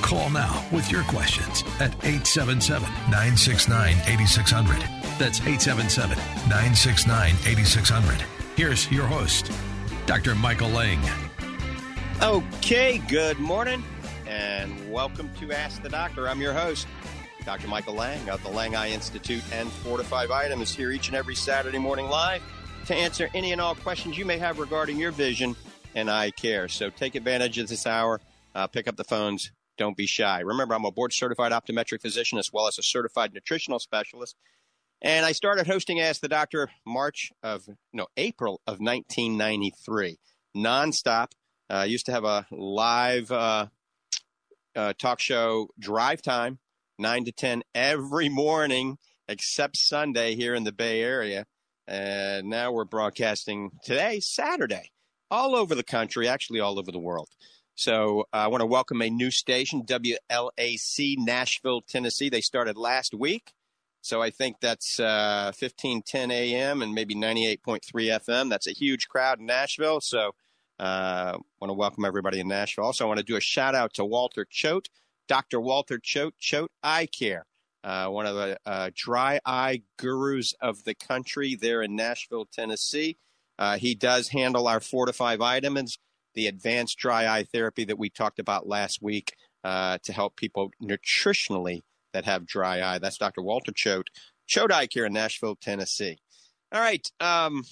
Call now with your questions at 877 969 8600. That's 877 969 8600. Here's your host, Dr. Michael Lang. Okay, good morning and welcome to Ask the Doctor. I'm your host, Dr. Michael Lang of the Lang Eye Institute and FortifEye Vitamins here each and every Saturday morning live to answer any and all questions you may have regarding your vision and eye care. So take advantage of this hour, uh, pick up the phones, don't be shy. Remember, I'm a board certified optometric physician as well as a certified nutritional specialist. And I started hosting Ask the Doctor March of, no, April of 1993, nonstop. I uh, used to have a live uh, uh, talk show drive time, 9 to 10 every morning, except Sunday here in the Bay Area. And now we're broadcasting today, Saturday, all over the country, actually all over the world. So uh, I want to welcome a new station, WLAC Nashville, Tennessee. They started last week. So I think that's uh, 1510 a.m. and maybe 98.3 FM. That's a huge crowd in Nashville. So I uh, want to welcome everybody in Nashville. Also, I want to do a shout out to Walter Choate, Dr. Walter Choate, Choate Eye Care, uh, one of the uh, dry eye gurus of the country there in Nashville, Tennessee. Uh, he does handle our FortifEye vitamins the advanced dry eye therapy that we talked about last week uh, to help people nutritionally that have dry eye. That's Dr. Walter Choate, Choate Eye Care in Nashville, Tennessee. All right. Um,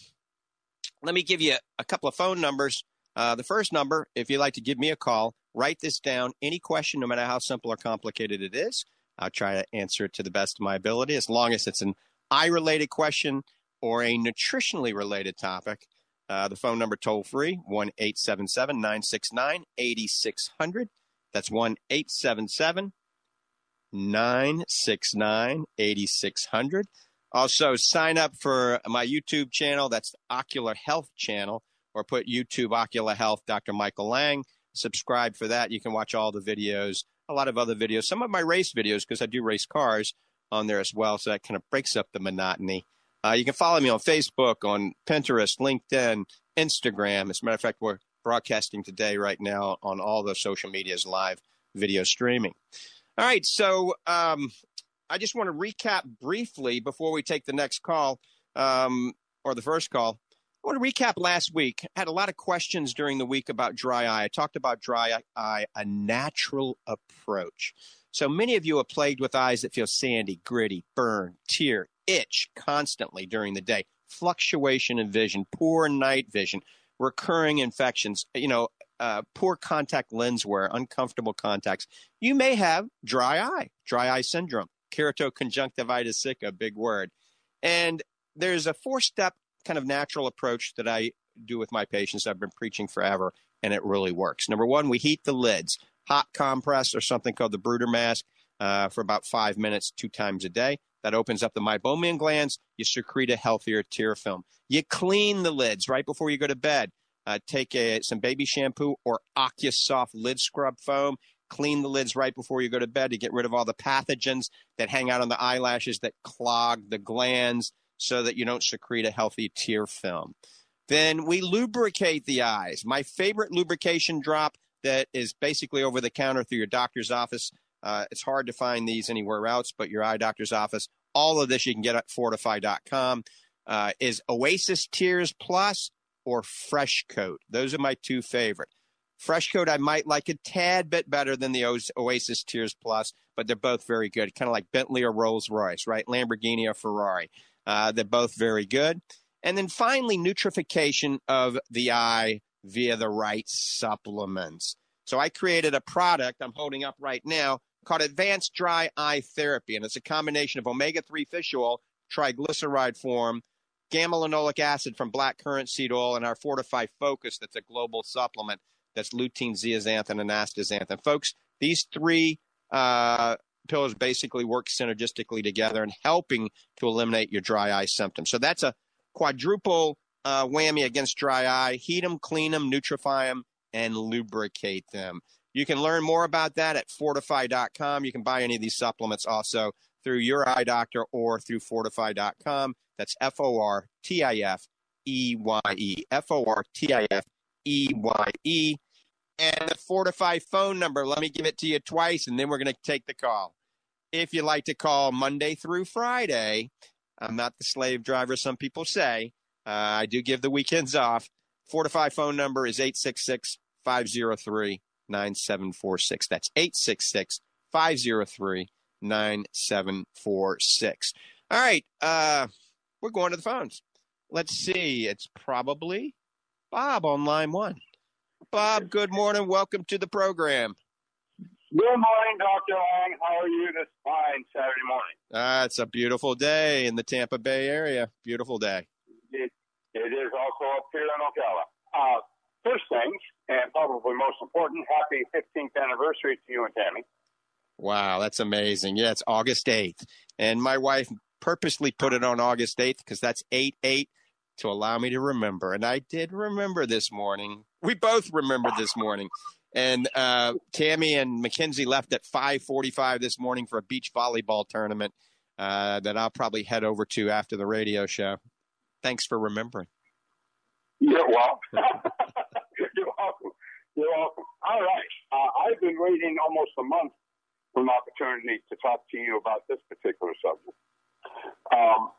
let me give you a couple of phone numbers. Uh, the first number, if you'd like to give me a call, write this down. Any question, no matter how simple or complicated it is, I'll try to answer it to the best of my ability, as long as it's an eye related question or a nutritionally related topic. Uh, the phone number toll free, 1 877 969 8600. That's 1 877 969 8600. Also, sign up for my YouTube channel. That's the Ocular Health channel, or put YouTube Ocular Health, Dr. Michael Lang. Subscribe for that. You can watch all the videos, a lot of other videos, some of my race videos, because I do race cars on there as well. So that kind of breaks up the monotony. Uh, you can follow me on Facebook, on Pinterest, LinkedIn, Instagram. As a matter of fact, we're broadcasting today, right now, on all the social medias live video streaming. All right, so um, I just want to recap briefly before we take the next call um, or the first call. I want to recap last week. I had a lot of questions during the week about dry eye. I talked about dry eye, a natural approach. So many of you are plagued with eyes that feel sandy, gritty, burn, tear, itch constantly during the day, fluctuation in vision, poor night vision, recurring infections, you know, uh, poor contact lens wear, uncomfortable contacts. You may have dry eye, dry eye syndrome, keratoconjunctivitis sicca, big word. And there's a four step kind of natural approach that I do with my patients. I've been preaching forever, and it really works. Number one, we heat the lids hot compress or something called the Bruder mask uh, for about five minutes, two times a day. That opens up the meibomian glands. You secrete a healthier tear film. You clean the lids right before you go to bed. Uh, take a, some baby shampoo or OcuSoft lid scrub foam. Clean the lids right before you go to bed to get rid of all the pathogens that hang out on the eyelashes that clog the glands so that you don't secrete a healthy tear film. Then we lubricate the eyes. My favorite lubrication drop that is basically over the counter through your doctor's office. Uh, it's hard to find these anywhere else but your eye doctor's office. All of this you can get at fortifeye.com. Uh, is Oasis Tears Plus or FreshKote? Those are my two favorite. FreshKote, I might like a tad bit better than the Oasis Tears Plus, but they're both very good. Kind of like Bentley or Rolls Royce, right? Lamborghini or Ferrari. Uh, they're both very good. And then finally, nutrification of the eye via the right supplements. So I created a product I'm holding up right now called Advanced Dry Eye Therapy, and it's a combination of omega 3 fish oil, triglyceride form, gamma linolic acid from black currant seed oil, and our FortifEye Focus that's a global supplement that's lutein, zeaxanthin, and astaxanthin. Folks, these three uh, pillars basically work synergistically together and helping to eliminate your dry eye symptoms. So that's a quadruple uh, whammy against dry eye. Heat them, clean them, nutrify them, and lubricate them. You can learn more about that at fortifeye.com. You can buy any of these supplements also through your eye doctor or through fortifeye.com. That's F O R T I F E Y E. F O R T I F E Y E. And the FortifEye phone number, let me give it to you twice and then we're going to take the call. If you like to call Monday through Friday, I'm not the slave driver some people say. Uh, I do give the weekends off. FortifEye phone number is 866 503 9746. That's 866 503 9746. All right. Uh, we're going to the phones. Let's see. It's probably Bob on line one. Bob, good morning. Welcome to the program. Good morning, Dr. Lang. How are you this fine Saturday morning? Uh, it's a beautiful day in the Tampa Bay area. Beautiful day. It, it is also up here in Ocala. Uh, first things, and probably most important, happy 15th anniversary to you and Tammy. Wow, that's amazing. Yeah, it's August 8th. And my wife purposely put it on August 8th because that's 8 8 to allow me to remember. And I did remember this morning. We both remembered this morning. And uh, Tammy and Mackenzie left at 5:45 this morning for a beach volleyball tournament uh, that I'll probably head over to after the radio show. Thanks for remembering. You're welcome. You're welcome. All right. Uh, I've been waiting almost a month for an opportunity to talk to you about this particular subject. Um,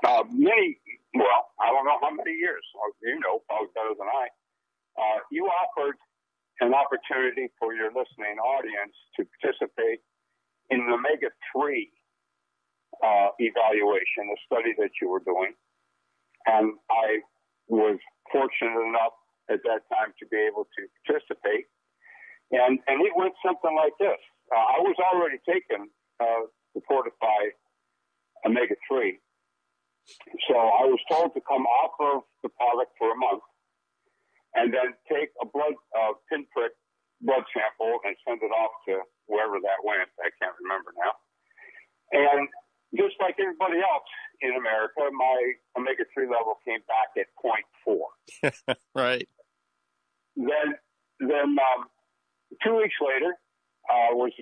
uh, many, well, I don't know how many years, you know probably better than I, uh, you offered an opportunity for your listening audience to participate in an omega 3 uh, evaluation, a study that you were doing. And I was fortunate enough at that time to be able to participate. And, and it went something like this. Uh, I was already taking uh, the FortifEye Omega 3. So I was told to come off of the product for a month and then take a blood uh, pinprick blood sample and send it off to wherever that went. I can't remember now. And just like everybody else in America, my omega 3 level came back at 0.4. right. Then, then um, two weeks later, uh, was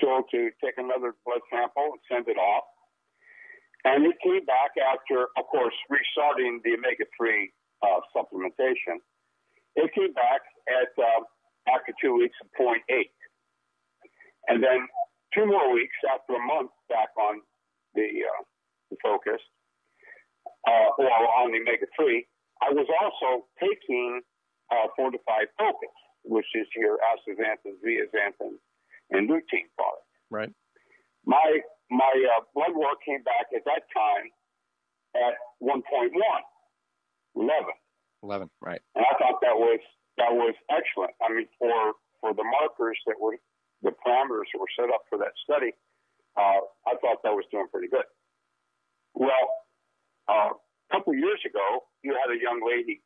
told to take another blood sample and send it off. And it came back after, of course, restarting the omega 3 uh, supplementation. It came back at uh, after two weeks of 0.8. And then two more weeks after a month back on the, uh, the focus, uh, or on the omega 3, I was also taking uh, fortified focus, which is your astaxanthin, zeaxanthin, and lutein product. Right. My my uh, blood work came back at that time at 1.1, 11. 11, right. And I thought that was that was excellent. I mean, for for the markers that were the parameters that were set up for that study, uh, I thought that was doing pretty good. Well, uh, a couple years ago, you had a young lady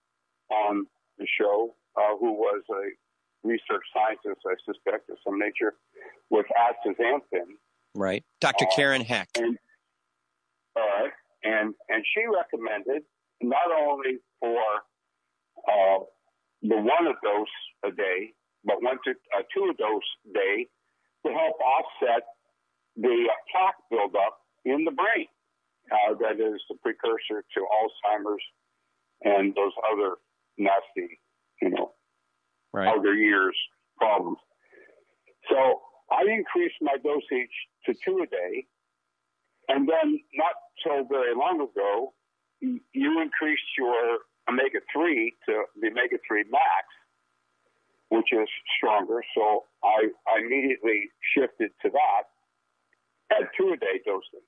on the show uh, who was a research scientist, I suspect, of some nature, with astaxanthin. Right. Dr. Uh, Karen Heck. And, all right. And, and she recommended not only for uh, the one a dose a day, but one to uh, two a dose a day to help offset the plaque buildup in the brain. Uh, that is the precursor to Alzheimer's and those other nasty, you know, right. other years problems. So I increased my dosage to two a day. And then not so very long ago, you increased your omega 3 to the omega 3 max. which is stronger. So I, I immediately shifted to that at two a day dosing.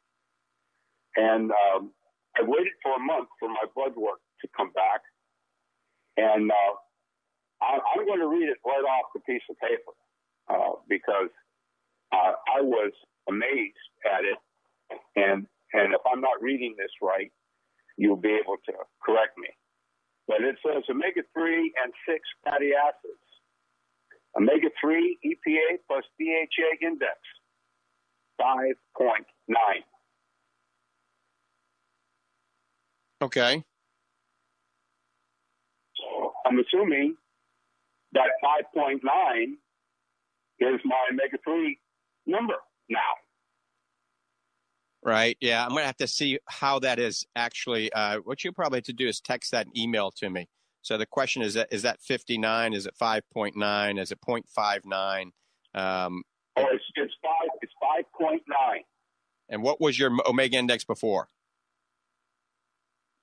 And um, I waited for a month for my blood work to come back. And uh, I, am going to read it right off the piece of paper uh, because uh, I was amazed at it. And, and if I'm not reading this right, you'll be able to correct me. But it says omega 3 and 6 fatty acids. Omega 3 EPA plus DHA index 5.9. Okay. I'm assuming that 5.9 is my omega 3 number now. Right. Yeah. I'm going to have to see how that is actually. Uh, what you probably have to do is text that email to me. So the question is: Is that 59? Is it 5.9? Is it 0.59? Um, oh, it's, it's five. It's 5.9. And what was your omega index before?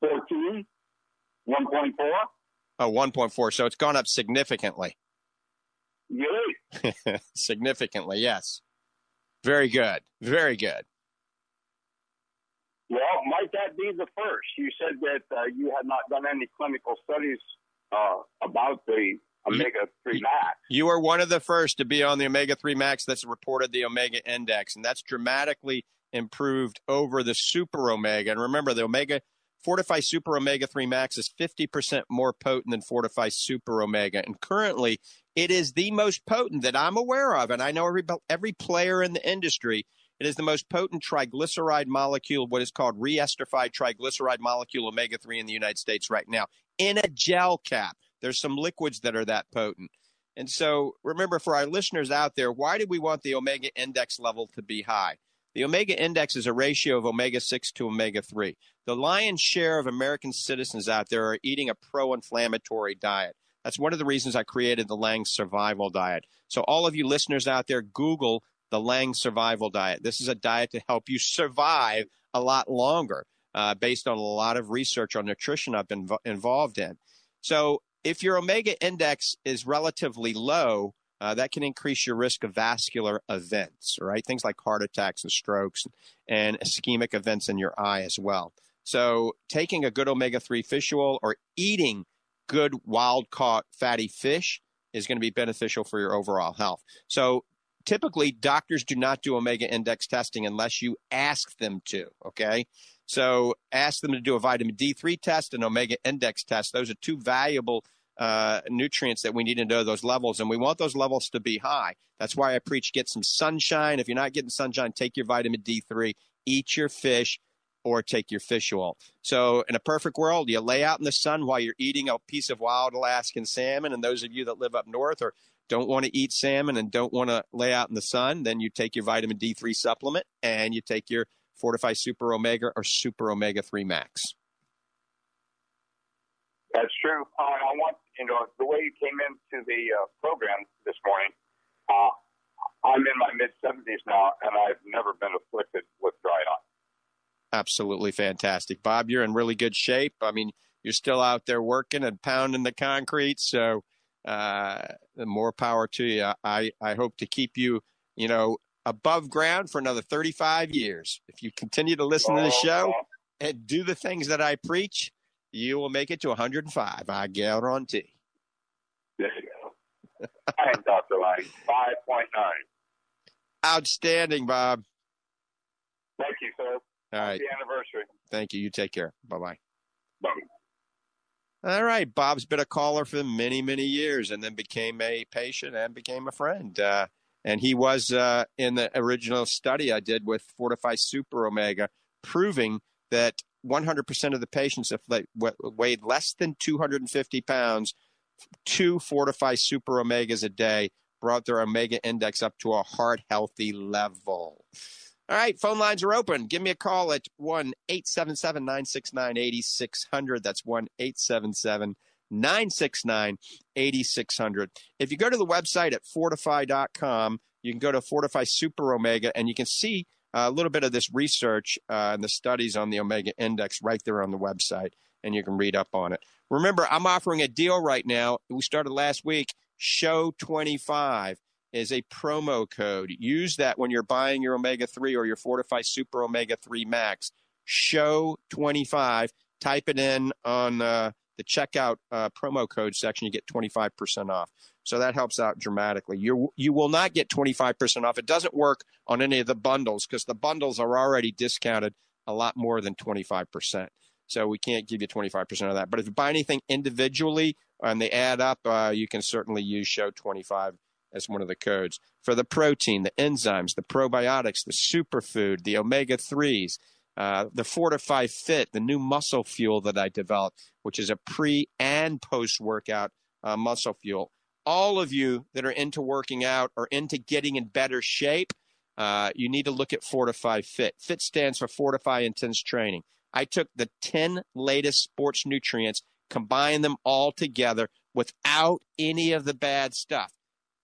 14. 1.4. Oh, 1.4. So it's gone up significantly. Really? significantly, yes. Very good. Very good. Well, might that be the first? You said that uh, you had not done any clinical studies uh, about the omega 3 max. You are one of the first to be on the omega 3 max that's reported the omega index, and that's dramatically improved over the super omega. And remember, the omega FortifEye Super Omega 3 Max is 50% more potent than FortifEye Super Omega. And currently, it is the most potent that I'm aware of. And I know every, every player in the industry it is the most potent triglyceride molecule, what is called reesterified triglyceride molecule omega 3 in the United States right now, in a gel cap. There's some liquids that are that potent. And so remember, for our listeners out there, why do we want the omega index level to be high? The omega index is a ratio of omega 6 to omega 3. The lion's share of American citizens out there are eating a pro inflammatory diet. That's one of the reasons I created the Lang survival diet. So, all of you listeners out there, Google the Lang survival diet. This is a diet to help you survive a lot longer uh, based on a lot of research on nutrition I've been involved in. So, if your omega index is relatively low, uh, that can increase your risk of vascular events, right? Things like heart attacks and strokes and ischemic events in your eye as well. So, taking a good omega 3 fish oil or eating good wild caught fatty fish is going to be beneficial for your overall health. So, typically doctors do not do omega index testing unless you ask them to. Okay. So ask them to do a vitamin D3 test and omega index test. Those are two valuable uh, nutrients that we need to know those levels, and we want those levels to be high. That's why I preach get some sunshine. If you're not getting sunshine, take your vitamin D3, eat your fish, or take your fish oil. So, in a perfect world, you lay out in the sun while you're eating a piece of wild Alaskan salmon. And those of you that live up north or don't want to eat salmon and don't want to lay out in the sun, then you take your vitamin D3 supplement and you take your FortifEye Super Omega or Super Omega 3 Max. That's true. Uh, I want, you know, the way you came into the uh, program this morning, uh, I'm in my mid 70s now, and I've never been afflicted with dry eye. Absolutely fantastic. Bob, you're in really good shape. I mean, you're still out there working and pounding the concrete. So, uh, more power to you. I, I hope to keep you, you know, above ground for another 35 years. If you continue to listen to the show and do the things that I preach, you will make it to 105. I guarantee. There you go. I am Dr. Lang, 5.9. Outstanding, Bob. Thank you, sir. All right. Happy anniversary. Thank you. You take care. Bye-bye. Bye. All right. Bob's been a caller for many, many years and then became a patient and became a friend. Uh, and he was uh, in the original study I did with FortifEye Super Omega, proving that 100% of the patients, if they weighed less than 250 pounds, two FortifEye Super Omegas a day brought their Omega index up to a heart healthy level. All right, phone lines are open. Give me a call at 1 877 969 8600. That's 1 877 969 8600. If you go to the website at fortifeye.com, you can go to FortifEye Super Omega and you can see a little bit of this research uh, and the studies on the Omega Index right there on the website, and you can read up on it. Remember, I'm offering a deal right now. We started last week. show25 is a promo code. Use that when you're buying your omega 3 or your FortifEye Super Omega 3 Max. Show25. Type it in on uh, the checkout uh, promo code section. You get 25% off. So that helps out dramatically. You you will not get 25% off. It doesn't work on any of the bundles because the bundles are already discounted a lot more than 25%. So we can't give you 25% of that. But if you buy anything individually and they add up, uh, you can certainly use show 25 as one of the codes. For the protein, the enzymes, the probiotics, the superfood, the omega 3s, uh, the FortifEye Fit, the new muscle fuel that I developed, which is a pre and post workout uh, muscle fuel. All of you that are into working out or into getting in better shape, uh, you need to look at FortifEye Fit. Fit stands for FortifEye Intense Training. I took the 10 latest sports nutrients, combined them all together without any of the bad stuff.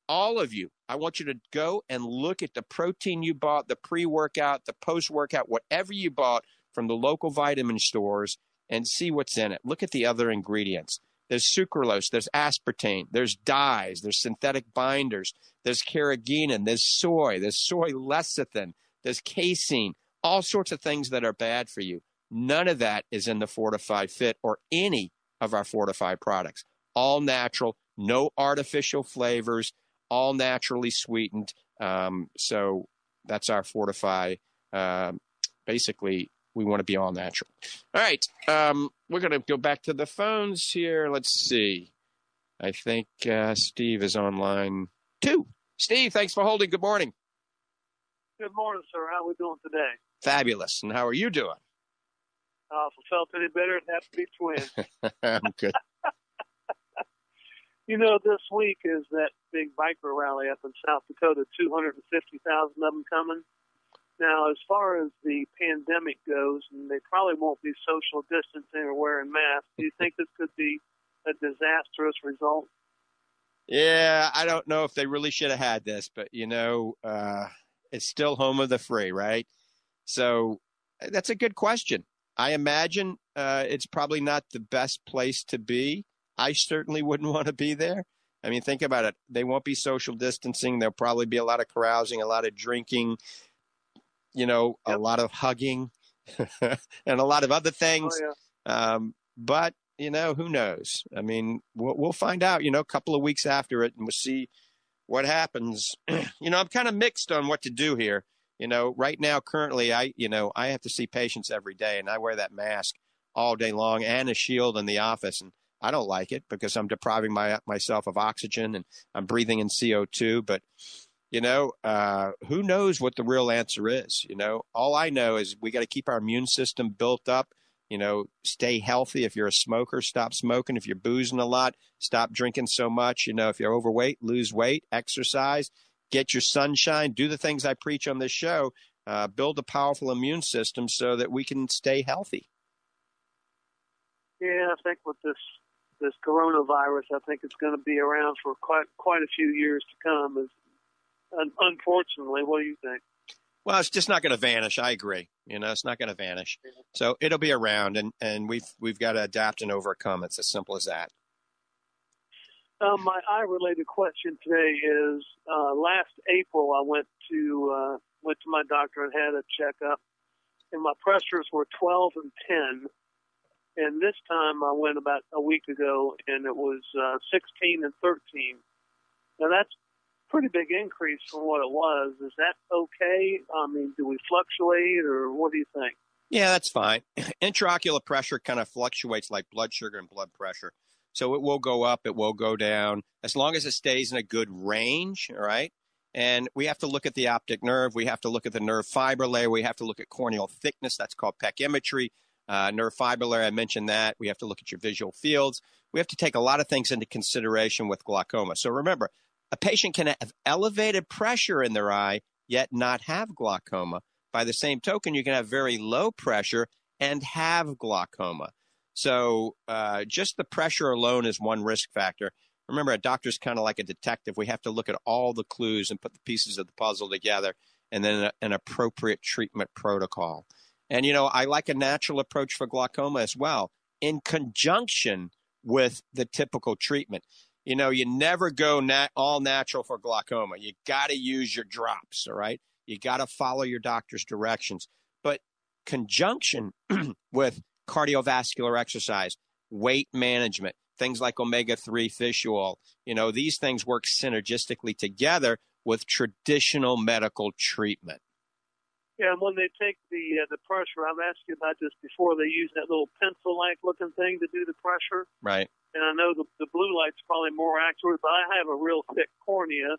All of you, I want you to go and look at the protein you bought, the pre workout, the post workout, whatever you bought from the local vitamin stores and see what's in it. Look at the other ingredients. There's sucralose, there's aspartame, there's dyes, there's synthetic binders, there's carrageenan, there's soy, there's soy lecithin, there's casein, all sorts of things that are bad for you. None of that is in the FortifEye Fit or any of our FortifEye products. All natural, no artificial flavors, all naturally sweetened. Um, so that's our FortifEye. Um, basically, we want to be all natural. All right. Um, we're going to go back to the phones here. Let's see. I think uh, Steve is online too. Steve, thanks for holding. Good morning. Good morning, sir. How are we doing today? Fabulous. And how are you doing? Uh, if I felt any better, it'd have to be twins. I'm good. You know, this week is that big biker rally up in South Dakota, 250,000 of them coming. Now, as far as the pandemic goes, and they probably won't be social distancing or wearing masks, do you think this could be a disastrous result? Yeah, I don't know if they really should have had this, but you know, uh, it's still home of the free, right? So that's a good question. I imagine uh, it's probably not the best place to be. I certainly wouldn't want to be there. I mean, think about it. They won't be social distancing. There'll probably be a lot of carousing, a lot of drinking, you know, yep. a lot of hugging, and a lot of other things. Oh, yeah. um, but you know, who knows? I mean, we'll, we'll find out. You know, a couple of weeks after it, and we'll see what happens. you know, I'm kind of mixed on what to do here. You know, right now, currently, I you know I have to see patients every day, and I wear that mask all day long and a shield in the office, and I don't like it because I'm depriving my myself of oxygen and I'm breathing in CO2. But you know, uh, who knows what the real answer is? You know, all I know is we got to keep our immune system built up. You know, stay healthy. If you're a smoker, stop smoking. If you're boozing a lot, stop drinking so much. You know, if you're overweight, lose weight, exercise, get your sunshine, do the things I preach on this show. Uh, build a powerful immune system so that we can stay healthy. Yeah, I think with this this coronavirus, I think it's going to be around for quite quite a few years to come. Is unfortunately, what do you think? Well, it's just not going to vanish. I agree. You know, it's not going to vanish. So it'll be around, and and we've we've got to adapt and overcome. It's as simple as that. Um, my eye-related question today is: uh, Last April, I went to uh, went to my doctor and had a checkup, and my pressures were 12 and 10 and this time I went about a week ago, and it was uh, 16 and 13. Now that's pretty big increase from what it was. Is that okay? I mean, do we fluctuate, or what do you think? Yeah, that's fine. Intraocular pressure kind of fluctuates like blood sugar and blood pressure. So it will go up, it will go down, as long as it stays in a good range, all right? And we have to look at the optic nerve. We have to look at the nerve fiber layer. We have to look at corneal thickness. That's called pachymetry. Uh, layer, I mentioned that. We have to look at your visual fields. We have to take a lot of things into consideration with glaucoma. So remember, a patient can have elevated pressure in their eye, yet not have glaucoma. By the same token, you can have very low pressure and have glaucoma. So uh, just the pressure alone is one risk factor. Remember, a doctor's kind of like a detective. We have to look at all the clues and put the pieces of the puzzle together and then an appropriate treatment protocol. And, you know, I like a natural approach for glaucoma as well, in conjunction with the typical treatment. you know, you never go nat- all natural for glaucoma. You got to use your drops, all right? You got to follow your doctor's directions. But conjunction with cardiovascular exercise, weight management, things like omega 3 fish oil, you know, these things work synergistically together with traditional medical treatment. Yeah, and when they take the uh, the pressure, I'm asking about this before. They use that little pencil-like looking thing to do the pressure. Right. And I know the the blue light's probably more accurate, but I have a real thick cornea,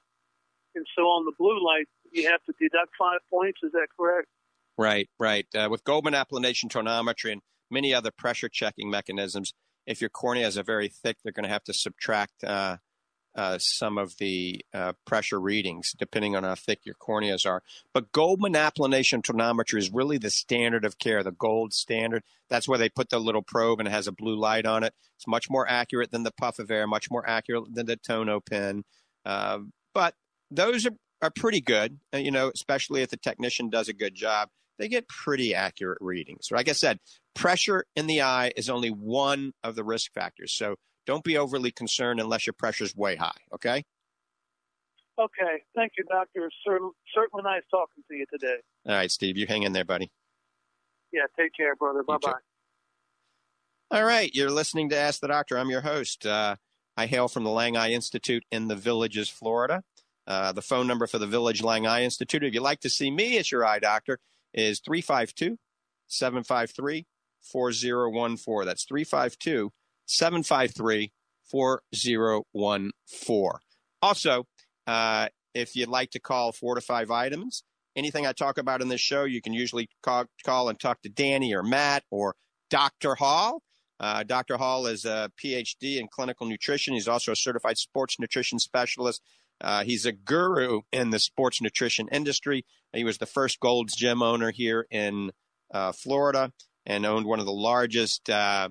and so on the blue light, you have to deduct five points. Is that correct? Right, right. Uh, with Goldmann applanation tonometry and many other pressure checking mechanisms, if your cornea is a very thick, they're going to have to subtract uh, uh, some of the uh, pressure readings, depending on how thick your corneas are. But Goldmann applanation tonometry is really the standard of care, the gold standard. That's where they put the little probe and it has a blue light on it. It's much more accurate than the puff of air, much more accurate than the tono pen. Uh, but those are, are pretty good, you know, especially if the technician does a good job. They get pretty accurate readings. Like I said, pressure in the eye is only one of the risk factors. So don't be overly concerned unless your pressure's way high. Okay. Okay. Thank you, doctor. Certainly, nice talking to you today. All right, Steve. You hang in there, buddy. Yeah. Take care, brother. Bye bye. All right. You're listening to Ask the Doctor. I'm your host. Uh, I hail from the Lang Eye Institute in the Villages, Florida. Uh, the phone number for the Village Lang Eye Institute, if you'd like to see me as your eye doctor, is 352 753 4014. That's 352 753 4014. Also, uh, if you'd like to call FortifEye Vitamins, anything I talk about in this show, you can usually call, call and talk to Danny or Matt or Dr. Hall. Uh, Dr. Hall is a PhD in clinical nutrition. He's also a certified sports nutrition specialist. Uh, he's a guru in the sports nutrition industry. He was the first Gold's Gym owner here in uh, Florida and owned one of the largest uh,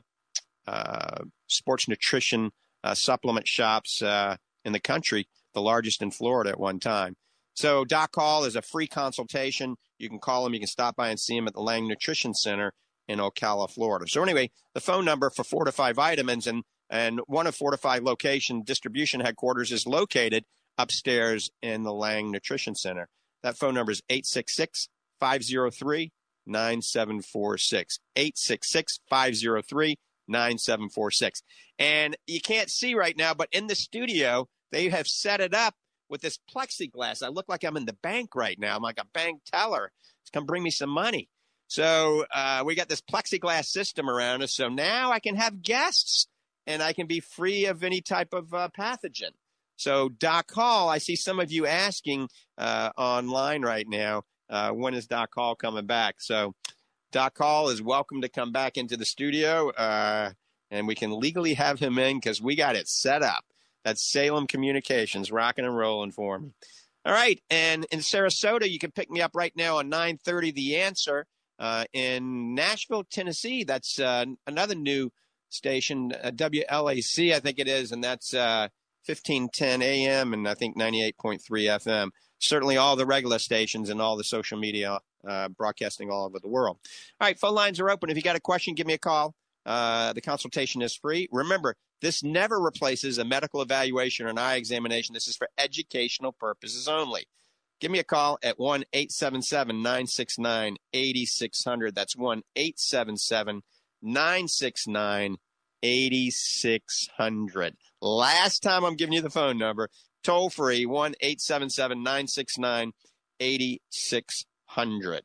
sports nutrition uh, supplement shops uh, in the country, the largest in Florida at one time. So Doc Hall is a free consultation. You can call him. You can stop by and see him at the Lang Nutrition Center in Ocala, Florida. So anyway, the phone number for FortifEye Vitamins and and one of FortifEye location distribution headquarters is located upstairs in the Lang Nutrition Center. That phone number is 866 503 9746. 866 503 9746. And you can't see right now, but in the studio, they have set it up with this plexiglass. I look like I'm in the bank right now. I'm like a bank teller. It's come bring me some money. So uh, we got this plexiglass system around us. So now I can have guests and I can be free of any type of uh, pathogen. So Doc Hall, I see some of you asking uh, online right now, uh, when is Doc Hall coming back? So Doc Hall is welcome to come back into the studio, uh, and we can legally have him in because we got it set up. That's Salem Communications, rocking and rolling for me. All right, and in Sarasota, you can pick me up right now on 9:30. The Answer uh, in Nashville, Tennessee. That's uh, another new station, uh, WLAC, I think it is, and that's 1510 uh, AM and I think 98.3 FM. Certainly, all the regular stations and all the social media uh, broadcasting all over the world. All right, phone lines are open. If you got a question, give me a call. Uh, the consultation is free. Remember, this never replaces a medical evaluation or an eye examination. This is for educational purposes only. Give me a call at 1 877 969 8600. That's 1 877 969 8600. Last time I'm giving you the phone number, toll free 1 877 969 8600.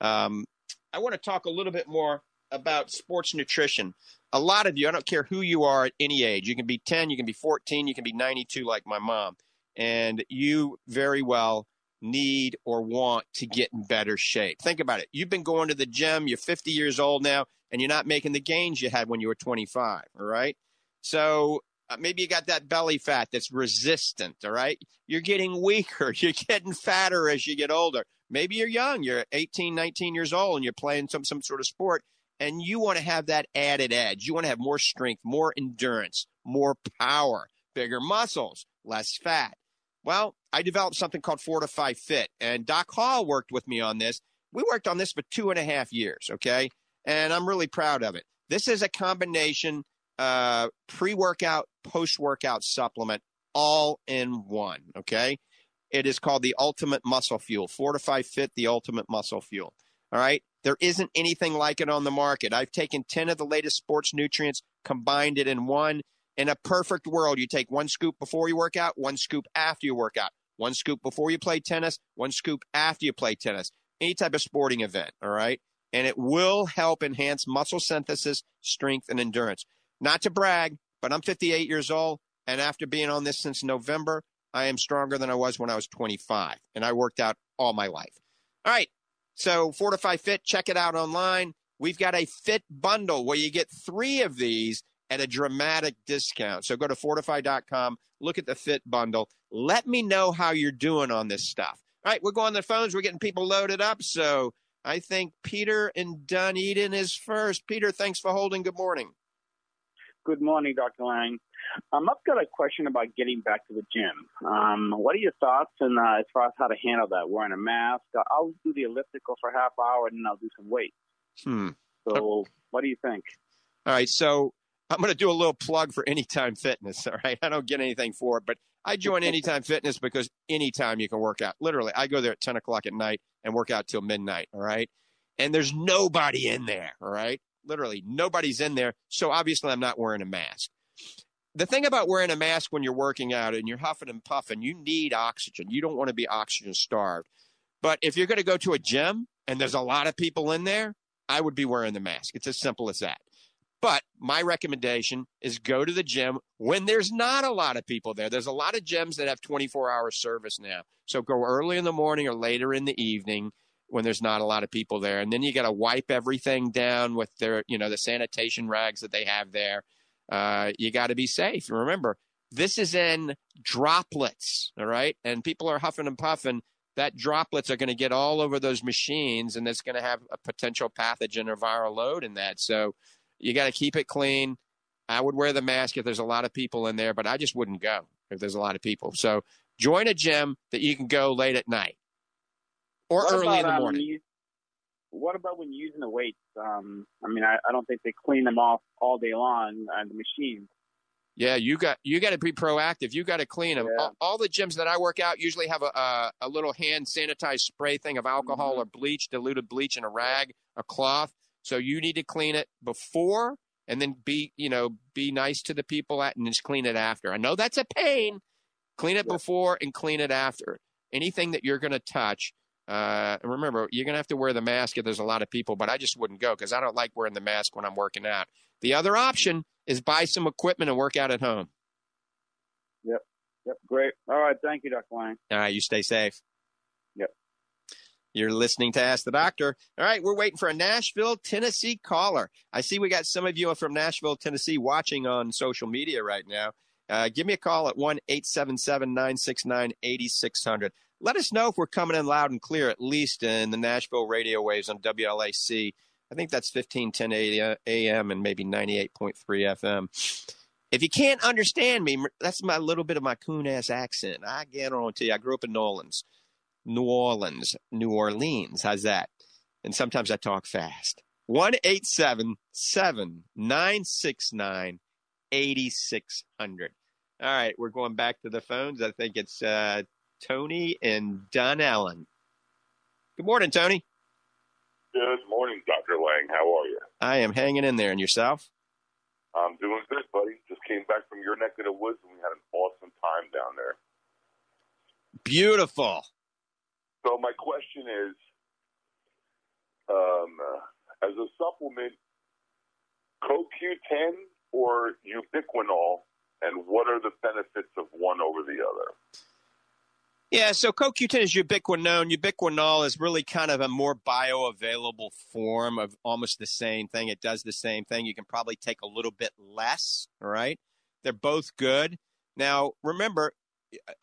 Um, I want to talk a little bit more about sports nutrition. A lot of you, I don't care who you are at any age, you can be 10, you can be 14, you can be 92 like my mom, and you very well need or want to get in better shape. Think about it. You've been going to the gym, you're 50 years old now, and you're not making the gains you had when you were 25, all right? So uh, maybe you got that belly fat that's resistant, all right? You're getting weaker, you're getting fatter as you get older. Maybe you're young, you're 18, 19 years old, and you're playing some, some sort of sport, and you want to have that added edge. You want to have more strength, more endurance, more power, bigger muscles, less fat. Well, I developed something called FortifEye Fit, and Doc Hall worked with me on this. We worked on this for two and a half years, okay? And I'm really proud of it. This is a combination uh, pre workout, post workout supplement all in one. Okay. It is called the Ultimate Muscle Fuel. FortifEye Fit, the Ultimate Muscle Fuel. All right. There isn't anything like it on the market. I've taken 10 of the latest sports nutrients, combined it in one. In a perfect world, you take one scoop before you work out, one scoop after you work out, one scoop before you play tennis, one scoop after you play tennis, any type of sporting event. All right. And it will help enhance muscle synthesis, strength, and endurance. Not to brag, but I'm 58 years old. And after being on this since November, I am stronger than I was when I was 25. And I worked out all my life. All right. So FortifEye Fit, check it out online. We've got a fit bundle where you get three of these at a dramatic discount. So go to fortifeye.com, look at the fit bundle. Let me know how you're doing on this stuff. All right, we're going to the phones. We're getting people loaded up. So I think Peter in Dunedin is first. Peter, thanks for holding. Good morning. Good morning, Dr. Lang. Um, I've got a question about getting back to the gym. Um, what are your thoughts and uh, as far as how to handle that? Wearing a mask. I'll do the elliptical for half hour and then I'll do some weights. Hmm. So, what do you think? All right. So, I'm going to do a little plug for Anytime Fitness. All right. I don't get anything for it, but I join Anytime Fitness because anytime you can work out. Literally, I go there at 10 o'clock at night and work out till midnight. All right. And there's nobody in there. All right. Literally, nobody's in there. So obviously, I'm not wearing a mask. The thing about wearing a mask when you're working out and you're huffing and puffing, you need oxygen. You don't want to be oxygen starved. But if you're going to go to a gym and there's a lot of people in there, I would be wearing the mask. It's as simple as that. But my recommendation is go to the gym when there's not a lot of people there. There's a lot of gyms that have 24 hour service now. So go early in the morning or later in the evening when there's not a lot of people there. And then you got to wipe everything down with their, you know, the sanitation rags that they have there. Uh, you got to be safe. Remember, this is in droplets, all right? And people are huffing and puffing. That droplets are going to get all over those machines, and it's going to have a potential pathogen or viral load in that. So you got to keep it clean. I would wear the mask if there's a lot of people in there, but I just wouldn't go if there's a lot of people. So join a gym that you can go late at night or What early about, in the um, morning. you- what about when you're using the weights? Um, I mean, I, I don't think they clean them off all day long on the machines. Yeah, you got you got to be proactive. You got to clean them. Yeah. All, all the gyms that I work out usually have a a, a little hand sanitized spray thing of alcohol Mm-hmm. or bleach, diluted bleach in a rag, a cloth. So you need to clean it before, and then be you know be nice to the people at, and just clean it after. I know that's a pain. Clean it Yeah. before and clean it after. Anything that you're going to touch. Uh, and remember, you're going to have to wear the mask if there's a lot of people, but I just wouldn't go because I don't like wearing the mask when I'm working out. The other option is buy some equipment and work out at home. Yep, Yep. great. All right, thank you, Dr. Lang. All right, you stay safe. Yep. You're listening to Ask the Doctor. All right, we're waiting for a Nashville, Tennessee caller. I see we got some of you from Nashville, Tennessee watching on social media right now. Uh, give me a call at 1 877 969 8600. Let us know if we're coming in loud and clear, at least in the Nashville radio waves on WLAC. I think that's 1510 AM and maybe 98.3 FM. If you can't understand me, that's my little bit of my coon ass accent. I to you. I grew up in New Orleans, New Orleans, New Orleans. How's that? And sometimes I talk fast. One eight seven seven nine six nine eighty six hundred. All right, we're going back to the phones. I think it's uh, Tony and Dunnellon. Good morning, Tony. Good morning, Dr. Lang. How are you? I am hanging in there. And yourself? I'm doing good, buddy. Just came back from your neck of the woods and we had an awesome time down there. Beautiful. So my question is, um, as a supplement, CoQ10 or ubiquinol, and what are the benefits of one over the other? Yeah, so CoQ10 is ubiquinone. Ubiquinol is really kind of a more bioavailable form of almost the same thing. It does the same thing. You can probably take a little bit less, right? They're both good. Now, remember,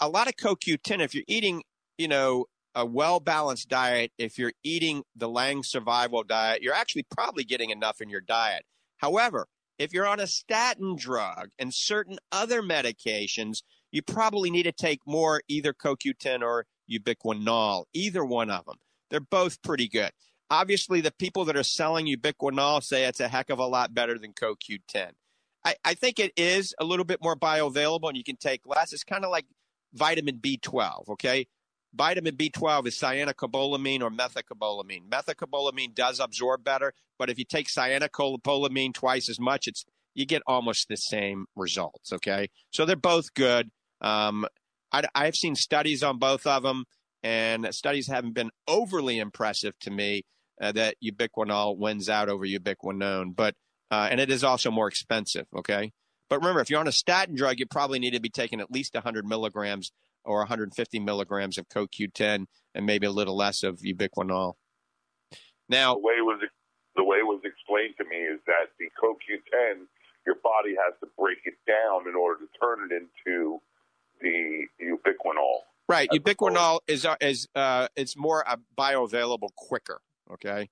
a lot of CoQ10, if you're eating, you know, a well balanced diet, if you're eating the Lang survival diet, you're actually probably getting enough in your diet. However, if you're on a statin drug and certain other medications, you probably need to take more either CoQ10 or ubiquinol, either one of them. They're both pretty good. Obviously, the people that are selling ubiquinol say it's a heck of a lot better than CoQ10. I, I think it is a little bit more bioavailable and you can take less. It's kind of like vitamin B12, okay? Vitamin B12 is cyanocobalamin or methylcobalamin. Methylcobalamin does absorb better, but if you take cyanocobalamin twice as much, it's you get almost the same results. Okay, so they're both good. Um, I, I've seen studies on both of them, and studies haven't been overly impressive to me uh, that ubiquinol wins out over ubiquinone, but uh, and it is also more expensive. Okay, but remember, if you're on a statin drug, you probably need to be taking at least 100 milligrams or 150 milligrams of CoQ10 and maybe a little less of ubiquinol. Now, the way it was the way it was explained to me is that the CoQ10, your body has to break it down in order to turn it into the ubiquinol. Right, ubiquinol is is uh, it's more uh, bioavailable quicker. Okay,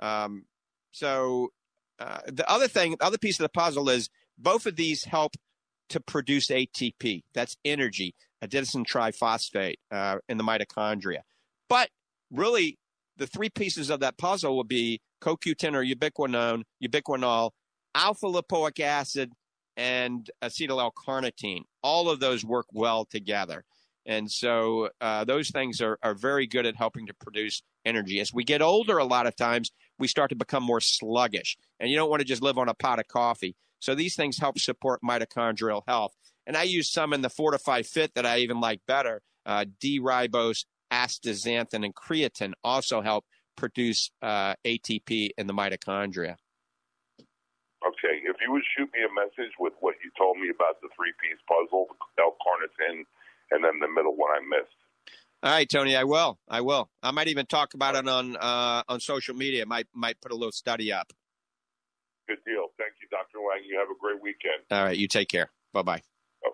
um, so uh, the other thing, the other piece of the puzzle is both of these help to produce ATP. That's energy, adenosine triphosphate uh, in the mitochondria. But really, the three pieces of that puzzle will be CoQ10 or ubiquinone, ubiquinol, alpha lipoic acid, and acetyl L-carnitine. All of those work well together. And so uh, those things are, are very good at helping to produce energy. As we get older, a lot of times we start to become more sluggish, and you don't want to just live on a pot of coffee. So these things help support mitochondrial health. And I use some in the FortifEye Fit that I even like better. Uh, D-ribose, astaxanthin, and creatine also help produce uh, ATP in the mitochondria. Okay, if you would shoot me a message with what you told me about the three-piece puzzle, L-carnitine, and then the middle one I missed. All right, Tony, I will. I will. I might even talk about it on uh, on social media. Might might put a little study up. Good deal. Thank you, Dr. Lang. You have a great weekend. All right. You take care. Bye bye. Oh.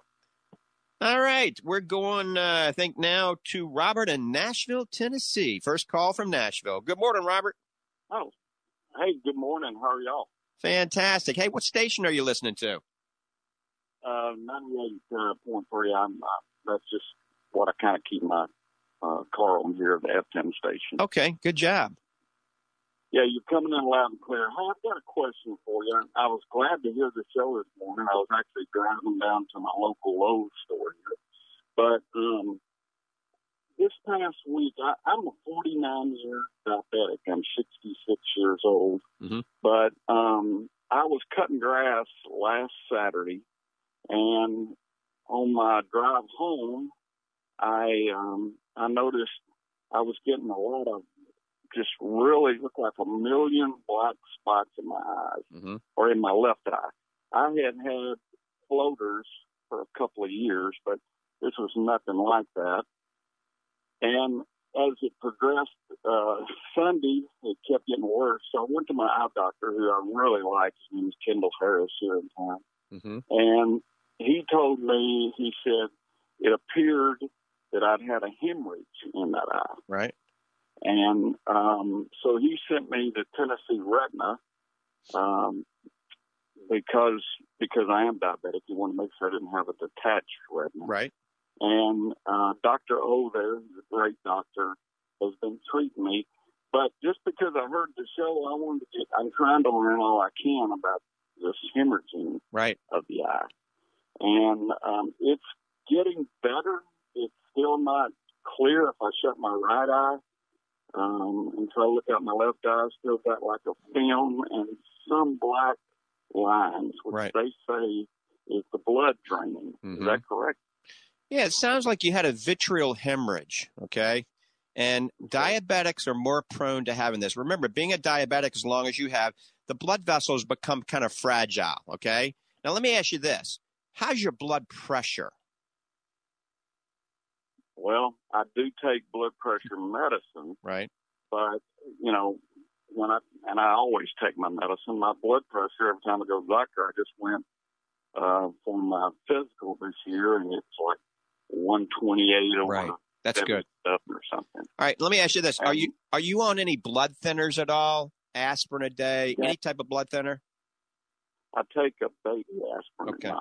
All right. We're going, uh, I think, now to Robert in Nashville, Tennessee. First call from Nashville. Good morning, Robert. Oh, hey, good morning. How are y'all? Fantastic. Hey, what station are you listening to? Uh, 98.3. I'm, uh, that's just what I kind of keep my uh, car on here, at the FM station. Okay. Good job. Yeah, you're coming in loud and clear. Hey, I've got a question for you. I was glad to hear the show this morning. I was actually driving down to my local Lowe's store here. But um, this past week, I, I'm a 49 year diabetic. I'm 66 years old. Mm-hmm. But um, I was cutting grass last Saturday, and on my drive home, I um, I noticed I was getting a lot of just really looked like a million black spots in my eyes mm-hmm. or in my left eye. I had had floaters for a couple of years, but this was nothing like that. And as it progressed, uh, Sunday, it kept getting worse. So I went to my eye doctor, who I really like. His name is Kendall Harris here in town. Mm-hmm. And he told me, he said, it appeared that I'd had a hemorrhage in that eye. Right. And um, so he sent me to Tennessee Retina um, because because I am diabetic. He wanted to make sure I didn't have a detached retina. Right. And uh, Dr. O there, he's a great doctor, has been treating me. But just because I heard the show, I wanted to get, I'm trying to learn all I can about this hemorrhaging right. of the eye. And um, it's getting better. It's still not clear if I shut my right eye um, and so I look out my left eye, still got like a film and some black lines, which right. they say is the blood draining. Mm-hmm. Is that correct? Yeah, it sounds like you had a vitreal hemorrhage. Okay. And diabetics are more prone to having this. Remember, being a diabetic, as long as you have, the blood vessels become kind of fragile. Okay. Now, let me ask you this How's your blood pressure? Well, I do take blood pressure medicine. Right. But, you know, when I, and I always take my medicine, my blood pressure, every time I go to the doctor, I just went, uh, for my physical this year and it's like 128 or right. That's good. Or something. All right. Let me ask you this. And, are you, are you on any blood thinners at all? Aspirin a day, yeah. any type of blood thinner? I take a baby aspirin okay.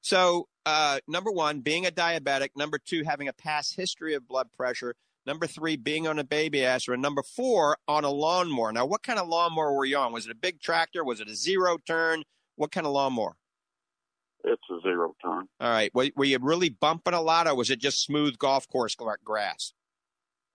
So, uh, number one, being a diabetic. Number two, having a past history of blood pressure. Number three, being on a baby aspirin. Number four, on a lawnmower. Now, what kind of lawnmower were you on? Was it a big tractor? Was it a zero turn? What kind of lawnmower? it's a zero turn. All right. Were, were you really bumping a lot, or was it just smooth golf course grass?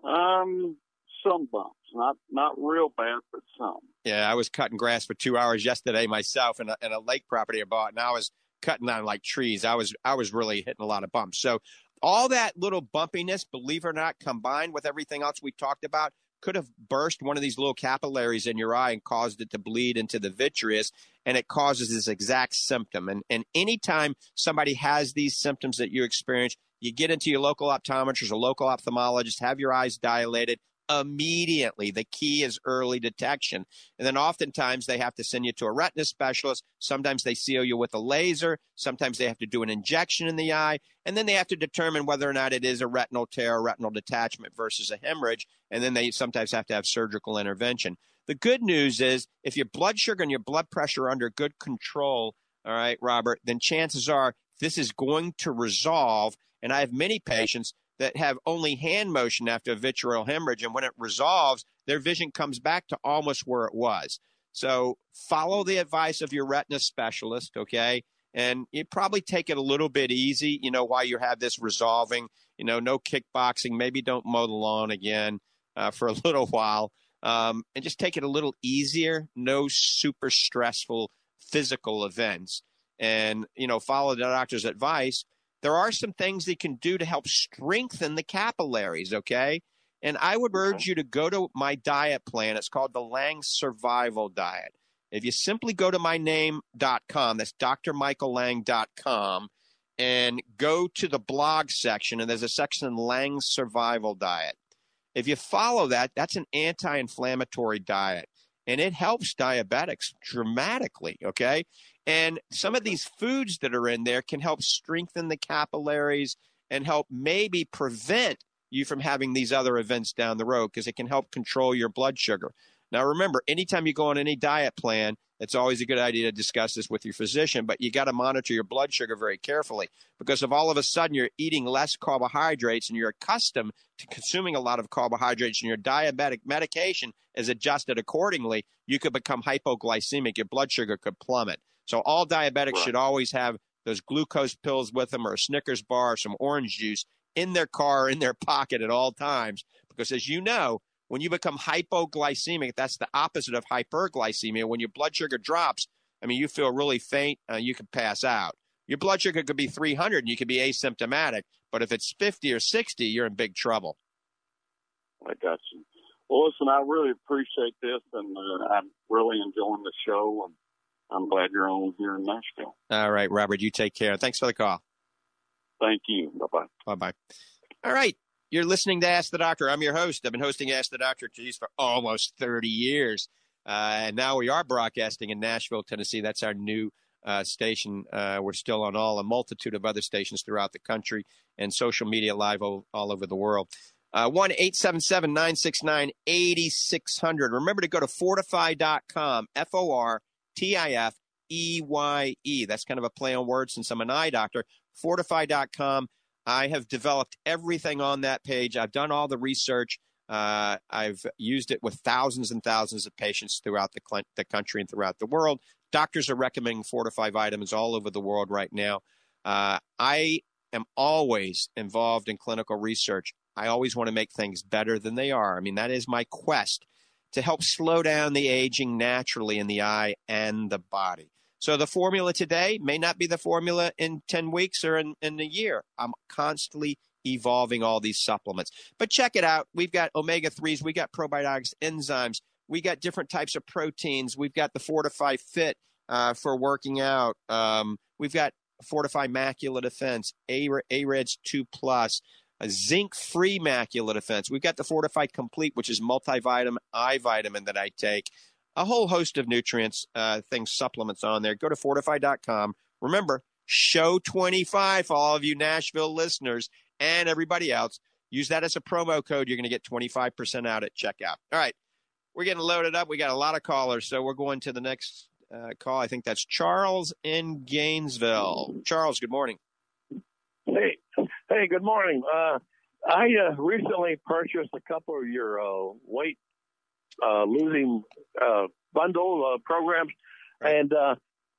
Um, some bumps, not not real bad, but some. Yeah, I was cutting grass for two hours yesterday myself in a, in a lake property I bought, and I was cutting down like trees. I was I was really hitting a lot of bumps. So all that little bumpiness, believe it or not, combined with everything else we talked about, could have burst one of these little capillaries in your eye and caused it to bleed into the vitreous and it causes this exact symptom and and anytime somebody has these symptoms that you experience you get into your local optometrist or local ophthalmologist have your eyes dilated immediately. The key is early detection. And then oftentimes they have to send you to a retina specialist. Sometimes they seal you with a laser. Sometimes they have to do an injection in the eye. And then they have to determine whether or not it is a retinal tear retinal detachment versus a hemorrhage. And then they sometimes have to have surgical intervention. The good news is if your blood sugar and your blood pressure are under good control, all right, Robert, then chances are this is going to resolve. And I have many patients that have only hand motion after a vitreal hemorrhage. And when it resolves, their vision comes back to almost where it was. So follow the advice of your retina specialist, okay? And you probably take it a little bit easy, you know, while you have this resolving, you know, no kickboxing, maybe don't mow the lawn again uh, for a little while. Um, and just take it a little easier, no super stressful physical events. And, you know, follow the doctor's advice there are some things they can do to help strengthen the capillaries, okay? And I would urge you to go to my diet plan. It's called the Lang Survival Diet. If you simply go to myname.com, that's drmichaellang.com, and go to the blog section, and there's a section in Lang Survival Diet. If you follow that, that's an anti inflammatory diet, and it helps diabetics dramatically, okay? And some of these foods that are in there can help strengthen the capillaries and help maybe prevent you from having these other events down the road because it can help control your blood sugar. Now, remember, anytime you go on any diet plan, it's always a good idea to discuss this with your physician, but you got to monitor your blood sugar very carefully because if all of a sudden you're eating less carbohydrates and you're accustomed to consuming a lot of carbohydrates and your diabetic medication is adjusted accordingly, you could become hypoglycemic. Your blood sugar could plummet. So all diabetics right. should always have those glucose pills with them or a Snickers bar or some orange juice in their car, in their pocket at all times. Because as you know, when you become hypoglycemic, that's the opposite of hyperglycemia. When your blood sugar drops, I mean, you feel really faint, uh, you could pass out. Your blood sugar could be 300 and you could be asymptomatic. But if it's 50 or 60, you're in big trouble. I got you. Well, listen, I really appreciate this, and uh, I'm really enjoying the show. And I'm glad you're on here in Nashville. All right, Robert, you take care. Thanks for the call. Thank you. Bye bye. Bye bye. All right. You're listening to Ask the Doctor. I'm your host. I've been hosting Ask the Doctor, geez, for almost 30 years. Uh, and now we are broadcasting in Nashville, Tennessee. That's our new uh, station. Uh, we're still on all a multitude of other stations throughout the country and social media live all, all over the world. Uh, 1 877 969 8600. Remember to go to fortifeye.com, F O R T I F E Y E. That's kind of a play on words since I'm an eye doctor. fortifeye.com. I have developed everything on that page. I've done all the research. Uh, I've used it with thousands and thousands of patients throughout the, cl- the country and throughout the world. Doctors are recommending FortifEye vitamins all over the world right now. Uh, I am always involved in clinical research. I always want to make things better than they are. I mean, that is my quest to help slow down the aging naturally in the eye and the body. So the formula today may not be the formula in 10 weeks or in, in a year. I'm constantly evolving all these supplements. But check it out. We've got omega 3s, we got probiotics, enzymes, we got different types of proteins. We've got the FortifEye Fit uh, for working out. Um, we've got FortifEye Macula Defense, AREDS 2 Plus a zinc free macular defense. We've got the FortifEye Complete, which is multivitamin, eye vitamin that I take, a whole host of nutrients, uh, things, supplements on there. Go to fortifeye.com. Remember, show 25 for all of you Nashville listeners and everybody else. Use that as a promo code. You're going to get 25% out at checkout. All right. We're getting loaded up. We got a lot of callers, so we're going to the next uh, call. I think that's Charles in Gainesville. Charles, good morning. Hey, Hey, good morning. Uh, I uh, recently purchased a couple of your uh, weight uh, losing uh, bundle uh, programs, and uh,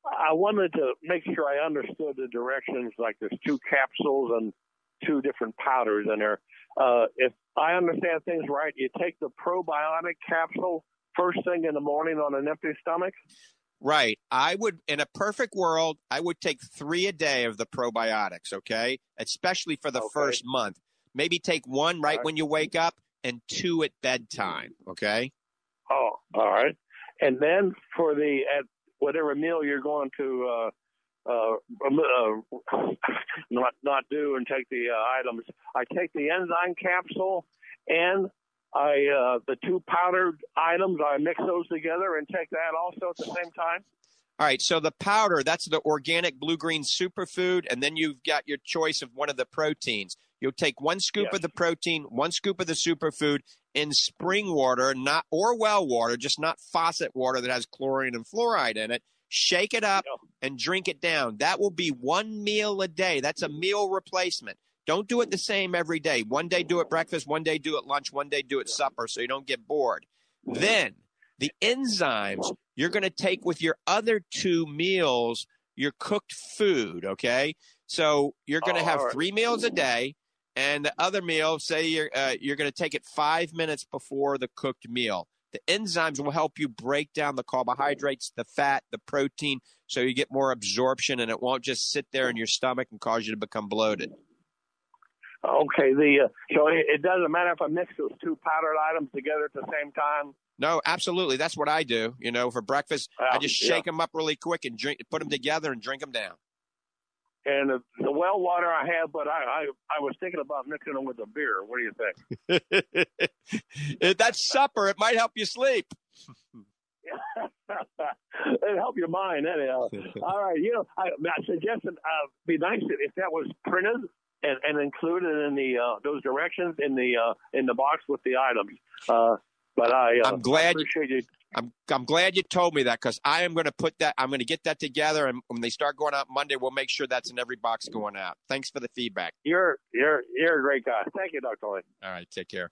I wanted to make sure I understood the directions. Like there's two capsules and two different powders in there. Uh, if I understand things right, you take the probiotic capsule first thing in the morning on an empty stomach. Right. I would, in a perfect world, I would take three a day of the probiotics. Okay, especially for the okay. first month. Maybe take one right, right when you wake up and two at bedtime. Okay. Oh, all right. And then for the at whatever meal you're going to uh, uh, uh, not not do and take the uh, items. I take the enzyme capsule and I uh, the two powdered items. I mix those together and take that also at the same time. All right, so the powder, that's the organic blue green superfood, and then you've got your choice of one of the proteins. You'll take one scoop yes. of the protein, one scoop of the superfood in spring water, not or well water, just not faucet water that has chlorine and fluoride in it. Shake it up and drink it down. That will be one meal a day. That's a meal replacement. Don't do it the same every day. One day do it breakfast, one day do it lunch, one day do it supper so you don't get bored. Then the enzymes you're going to take with your other two meals, your cooked food, okay? So you're going to oh, have right. three meals a day, and the other meal, say you're uh, you're going to take it five minutes before the cooked meal. The enzymes will help you break down the carbohydrates, the fat, the protein, so you get more absorption, and it won't just sit there in your stomach and cause you to become bloated. Okay, the uh, so it doesn't matter if I mix those two powdered items together at the same time. No, absolutely. That's what I do. You know, for breakfast, I just shake yeah. them up really quick and drink, put them together and drink them down. And the, the well water I have, but I, I I was thinking about mixing them with a beer. What do you think? That's supper. It might help you sleep. it help your mind anyhow. All right, you know, I, I suggested uh, be nice if that was printed and, and included in the uh, those directions in the uh, in the box with the items. Uh, but I, uh, I'm glad. I appreciate you. I'm I'm glad you told me that because I am going to put that. I'm going to get that together, and when they start going out Monday, we'll make sure that's in every box going out. Thanks for the feedback. You're you're you're a great guy. Thank you, Doctor Lang. All right, take care.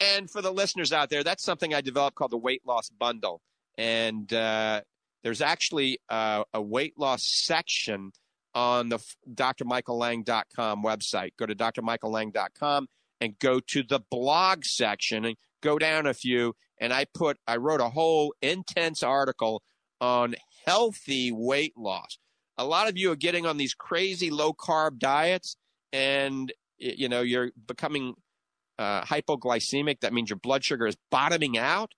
And for the listeners out there, that's something I developed called the weight loss bundle, and uh, there's actually uh, a weight loss section on the drmichaellang.com website. Go to drmichaellang.com and go to the blog section and go down a few. And I put, I wrote a whole intense article on healthy weight loss. A lot of you are getting on these crazy low carb diets and, you know, you're becoming uh, hypoglycemic. That means your blood sugar is bottoming out.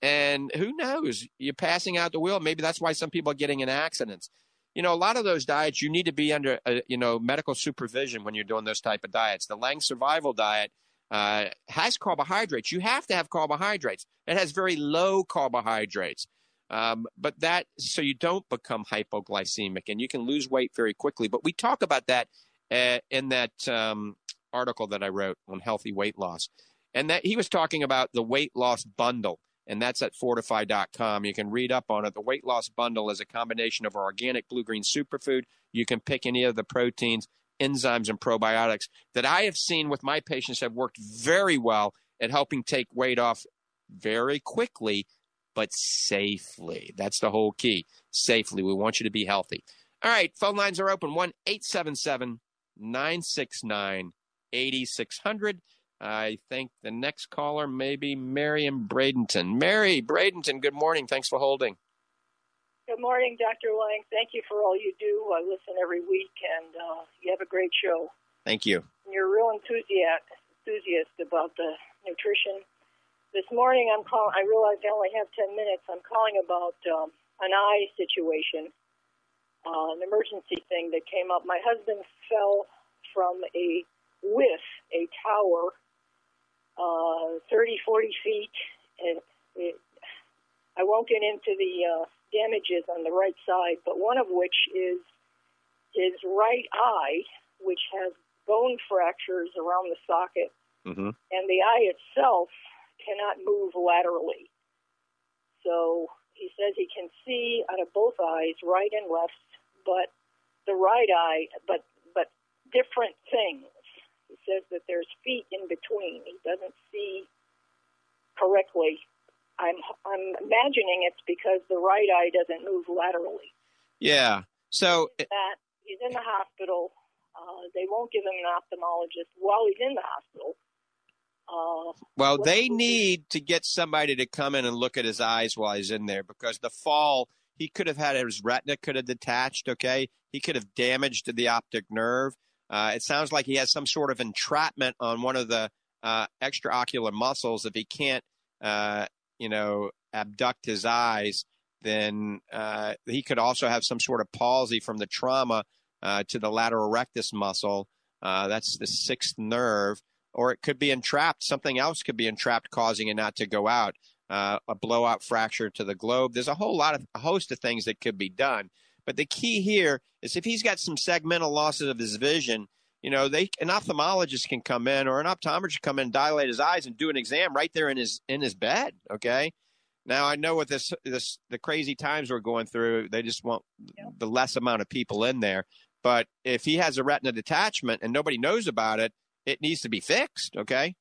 And who knows? You're passing out the wheel. Maybe that's why some people are getting in accidents you know, a lot of those diets, you need to be under, uh, you know, medical supervision when you're doing those type of diets. The Lang Survival Diet uh, has carbohydrates. You have to have carbohydrates. It has very low carbohydrates. Um, but that, so you don't become hypoglycemic and you can lose weight very quickly. But we talk about that uh, in that um, article that I wrote on healthy weight loss. And that he was talking about the weight loss bundle and that's at fortifeye.com. You can read up on it. The weight loss bundle is a combination of organic blue green superfood. You can pick any of the proteins, enzymes, and probiotics that I have seen with my patients have worked very well at helping take weight off very quickly, but safely. That's the whole key. Safely. We want you to be healthy. All right, phone lines are open 1 877 969 8600. I think the next caller may be Marion Bradenton. Mary Bradenton, good morning. Thanks for holding. Good morning, Dr. Lang. Thank you for all you do. I listen every week, and uh, you have a great show. Thank you. You're a real enthusiast, enthusiast about the nutrition. This morning, I'm calling. I realize I only have 10 minutes. I'm calling about um, an eye situation, uh, an emergency thing that came up. My husband fell from a with a tower uh, 30, 40 feet. And it, I won't get into the uh, damages on the right side, but one of which is his right eye, which has bone fractures around the socket, mm-hmm. and the eye itself cannot move laterally. So he says he can see out of both eyes, right and left, but the right eye, but but different things says that there's feet in between. He doesn't see correctly. I'm I'm imagining it's because the right eye doesn't move laterally. Yeah. So that he's in the hospital. Uh, they won't give him an ophthalmologist while he's in the hospital. Uh, well, they need to get somebody to come in and look at his eyes while he's in there because the fall he could have had his retina could have detached. Okay, he could have damaged the optic nerve. Uh, it sounds like he has some sort of entrapment on one of the uh, extraocular muscles. If he can't, uh, you know, abduct his eyes, then uh, he could also have some sort of palsy from the trauma uh, to the lateral rectus muscle. Uh, that's the sixth nerve, or it could be entrapped. Something else could be entrapped, causing it not to go out. A blowout fracture to the globe. There's a whole lot of a host of things that could be done. But the key here is if he's got some segmental losses of his vision, you know, they an ophthalmologist can come in or an optometrist come in, dilate his eyes, and do an exam right there in his in his bed. Okay, now I know with this this the crazy times we're going through, they just want the less amount of people in there. But if he has a retina detachment and nobody knows about it, it needs to be fixed. Okay.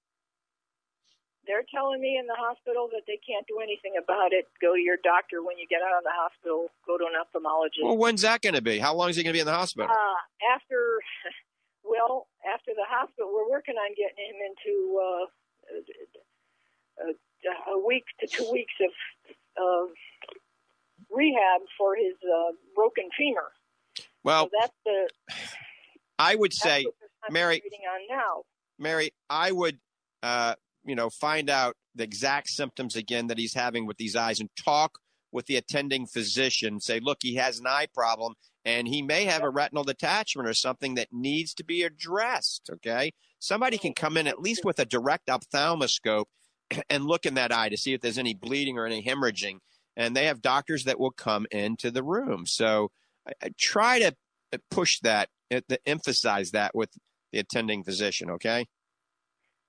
They're telling me in the hospital that they can't do anything about it. Go to your doctor when you get out of the hospital. Go to an ophthalmologist. Well, when's that going to be? How long is he going to be in the hospital? Uh, after, well, after the hospital, we're working on getting him into uh, a, a week to two weeks of of rehab for his uh, broken femur. Well, so that's the. I would say, Mary. on now. Mary, I would, uh, you know, find out the exact symptoms again that he's having with these eyes and talk with the attending physician. Say, look, he has an eye problem and he may have a retinal detachment or something that needs to be addressed. Okay. Somebody can come in at least with a direct ophthalmoscope and look in that eye to see if there's any bleeding or any hemorrhaging. And they have doctors that will come into the room. So I, I try to push that, uh, to emphasize that with the attending physician. Okay.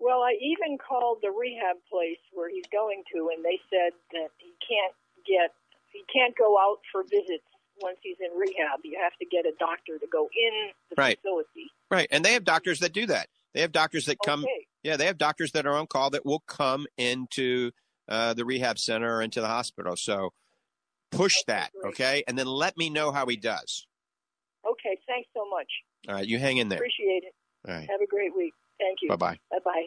Well, I even called the rehab place where he's going to, and they said that he can't get he can't go out for visits once he's in rehab. You have to get a doctor to go in the Right. facility. Right. And they have doctors that do that. They have doctors that come. Okay. Yeah, they have doctors that are on call that will come into uh, the rehab center or into the hospital. So push that, okay? And then let me know how he does. Okay, thanks so much. All right, you hang in there. Appreciate it. All right. Have a great week. Thank you. Bye-bye. Bye bye.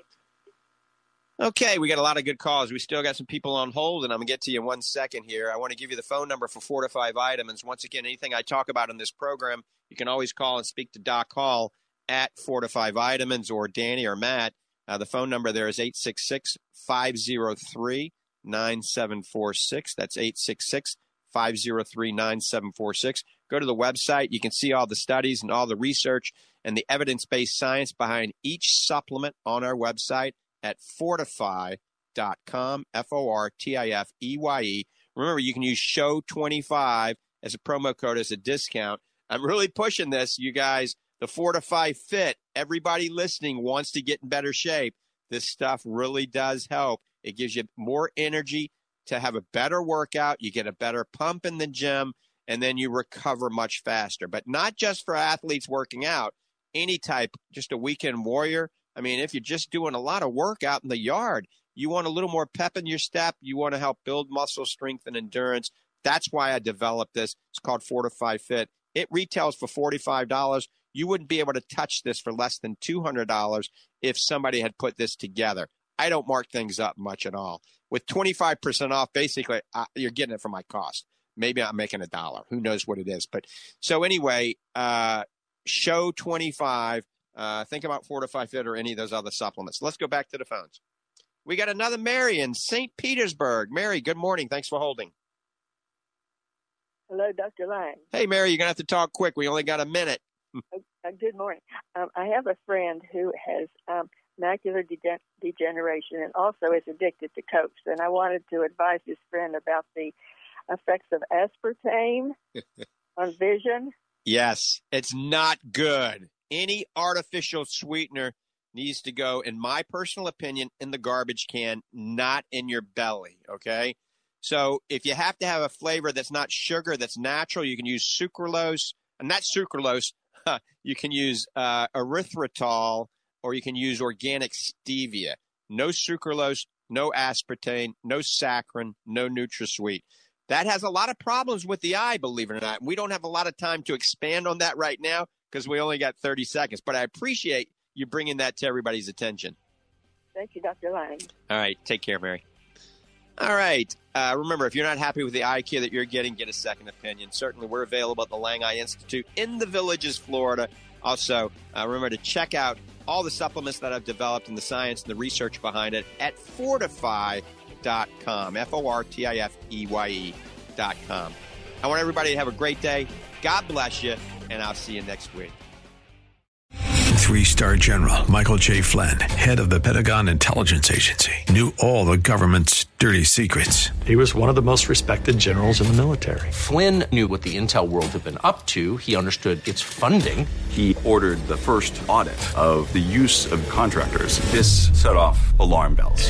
Okay, we got a lot of good calls. We still got some people on hold, and I'm going to get to you in one second here. I want to give you the phone number for FortifEye Vitamins. Once again, anything I talk about in this program, you can always call and speak to Doc Hall at FortifEye Vitamins or Danny or Matt. Uh, the phone number there is 866 503 9746. That's 866 503 9746. Go to the website. You can see all the studies and all the research and the evidence based science behind each supplement on our website at fortifeye.com, F O R T I F E Y E. Remember, you can use show 25 as a promo code as a discount. I'm really pushing this, you guys. The FortifEye Fit, everybody listening wants to get in better shape. This stuff really does help. It gives you more energy to have a better workout. You get a better pump in the gym, and then you recover much faster. But not just for athletes working out, any type, just a weekend warrior. I mean, if you're just doing a lot of work out in the yard, you want a little more pep in your step. You want to help build muscle strength and endurance. That's why I developed this. It's called FortifEye Fit. It retails for $45. You wouldn't be able to touch this for less than $200 if somebody had put this together. I don't mark things up much at all. With 25% off, basically, uh, you're getting it for my cost. Maybe I'm making a dollar. Who knows what it is? But so anyway, uh, show 25. Uh, think about FortifEye Fit or any of those other supplements. Let's go back to the phones. We got another Mary in St. Petersburg. Mary, good morning. Thanks for holding. Hello, Dr. Lang. Hey, Mary, you're going to have to talk quick. We only got a minute. Uh, good morning. Um, I have a friend who has um, macular de- degeneration and also is addicted to cokes, and I wanted to advise this friend about the effects of aspartame on vision. Yes, it's not good. Any artificial sweetener needs to go, in my personal opinion, in the garbage can, not in your belly. Okay. So if you have to have a flavor that's not sugar, that's natural, you can use sucralose, and not sucralose. you can use uh, erythritol, or you can use organic stevia. No sucralose, no aspartame, no saccharin, no NutraSweet. That has a lot of problems with the eye, believe it or not. We don't have a lot of time to expand on that right now because we only got 30 seconds, but I appreciate you bringing that to everybody's attention. Thank you, Dr. Lang. All right. Take care, Mary. All right. Uh, remember, if you're not happy with the eye care that you're getting, get a second opinion. Certainly, we're available at the Lang Eye Institute in the Villages, Florida. Also, uh, remember to check out all the supplements that I've developed and the science and the research behind it at fortifeye.com. F O R T I F E Y E.com. I want everybody to have a great day. God bless you, and I'll see you next week. Three star general Michael J. Flynn, head of the Pentagon Intelligence Agency, knew all the government's dirty secrets. He was one of the most respected generals in the military. Flynn knew what the intel world had been up to. He understood its funding. He ordered the first audit of the use of contractors. This set off alarm bells.